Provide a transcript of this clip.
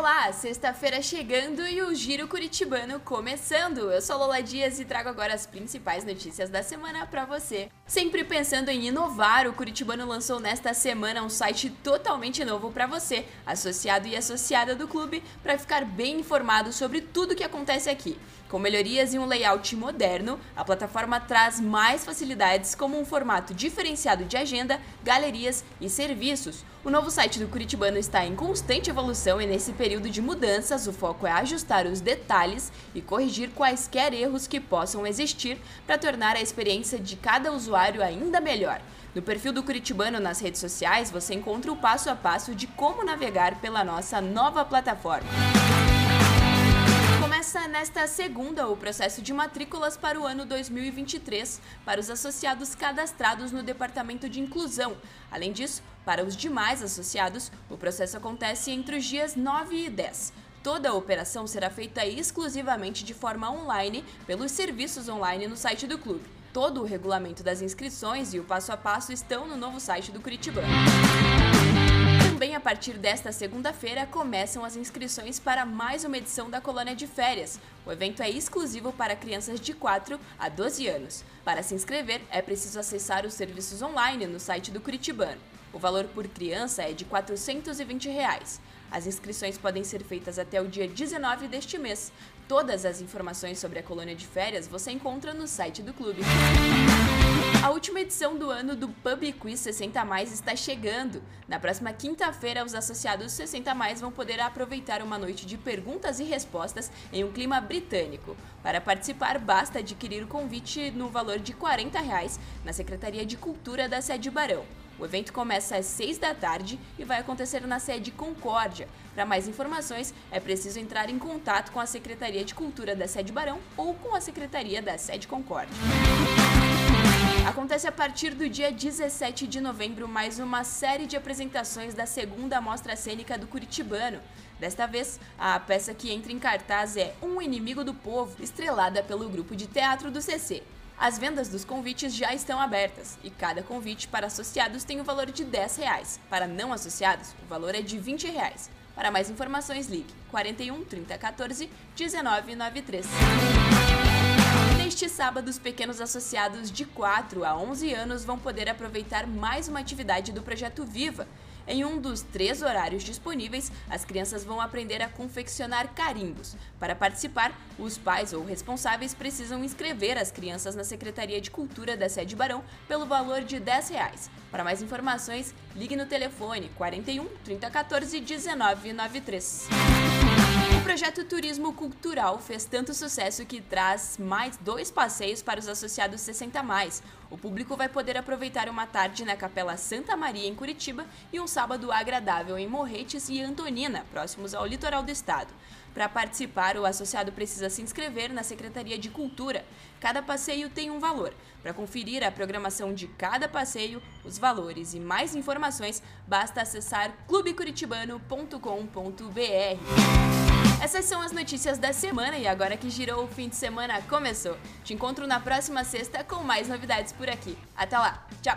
Olá, sexta-feira chegando e o Giro Curitibano começando. Eu sou Lola Dias e trago agora as principais notícias da semana para você. Sempre pensando em inovar, o Curitibano lançou nesta semana um site totalmente novo para você, associado e associada do clube, para ficar bem informado sobre tudo que acontece aqui. Com melhorias e um layout moderno, a plataforma traz mais facilidades como um formato diferenciado de agenda, galerias e serviços. O novo site do Curitibano está em constante evolução e nesse período de mudanças o foco é ajustar os detalhes e corrigir quaisquer erros que possam existir para tornar a experiência de cada usuário ainda melhor. No perfil do Curitibano nas redes sociais você encontra o passo a passo de como navegar pela nossa nova plataforma. Nesta segunda o processo de matrículas para o ano 2023 para os associados cadastrados no Departamento de Inclusão. Além disso, para os demais associados, o processo acontece entre os dias 9 e 10. Toda a operação será feita exclusivamente de forma online pelos serviços online no site do clube. Todo o regulamento das inscrições e o passo a passo estão no novo site do Curitibano. Também a partir desta segunda-feira começam as inscrições para mais uma edição da Colônia de Férias. O evento é exclusivo para crianças de 4 a 12 anos. Para se inscrever, é preciso acessar os serviços online no site do Curitibano. O valor por criança é de 420 reais. As inscrições podem ser feitas até o dia 19 deste mês. Todas as informações sobre a colônia de férias você encontra no site do clube. A última edição do ano do Pub Quiz 60 Mais está chegando. Na próxima quinta-feira, os associados 60 Mais vão poder aproveitar uma noite de perguntas e respostas em um clima britânico. Para participar, basta adquirir o convite no valor de 40 reais na Secretaria de Cultura da sede Barão. O evento começa às 6 da tarde e vai acontecer na sede Concórdia. Para mais informações, é preciso entrar em contato com a Secretaria de Cultura da sede Barão ou com a Secretaria da sede Concórdia. Acontece a partir do dia 17 de novembro mais uma série de apresentações da segunda mostra cênica do Curitibano. Desta vez, a peça que entra em cartaz é Um Inimigo do Povo, estrelada pelo grupo de teatro do CC. As vendas dos convites já estão abertas e cada convite para associados tem o valor de 10 reais. Para não associados, o valor é de 20 reais. Para mais informações, ligue 41 30 14 19 93. Neste sábado, os pequenos associados de 4 a 11 anos vão poder aproveitar mais uma atividade do Projeto Viva. Em um dos três horários disponíveis, as crianças vão aprender a confeccionar carimbos. Para participar, os pais ou responsáveis precisam inscrever as crianças na Secretaria de Cultura da Sede Barão pelo valor de 10 reais. Para mais informações, ligue no telefone 41 3014 1993. O projeto Turismo Cultural fez tanto sucesso que traz mais dois passeios para os associados 60 mais. O público vai poder aproveitar uma tarde na Capela Santa Maria em Curitiba e um sábado agradável em Morretes e Antonina, próximos ao litoral do estado. Para participar, o associado precisa se inscrever na Secretaria de Cultura. Cada passeio tem um valor. Para conferir a programação de cada passeio, os valores e mais informações, basta acessar clubecuritibano.com.br. Essas são as notícias da semana e agora que girou o fim de semana começou. Te encontro na próxima sexta com mais novidades por aqui. Até lá, tchau!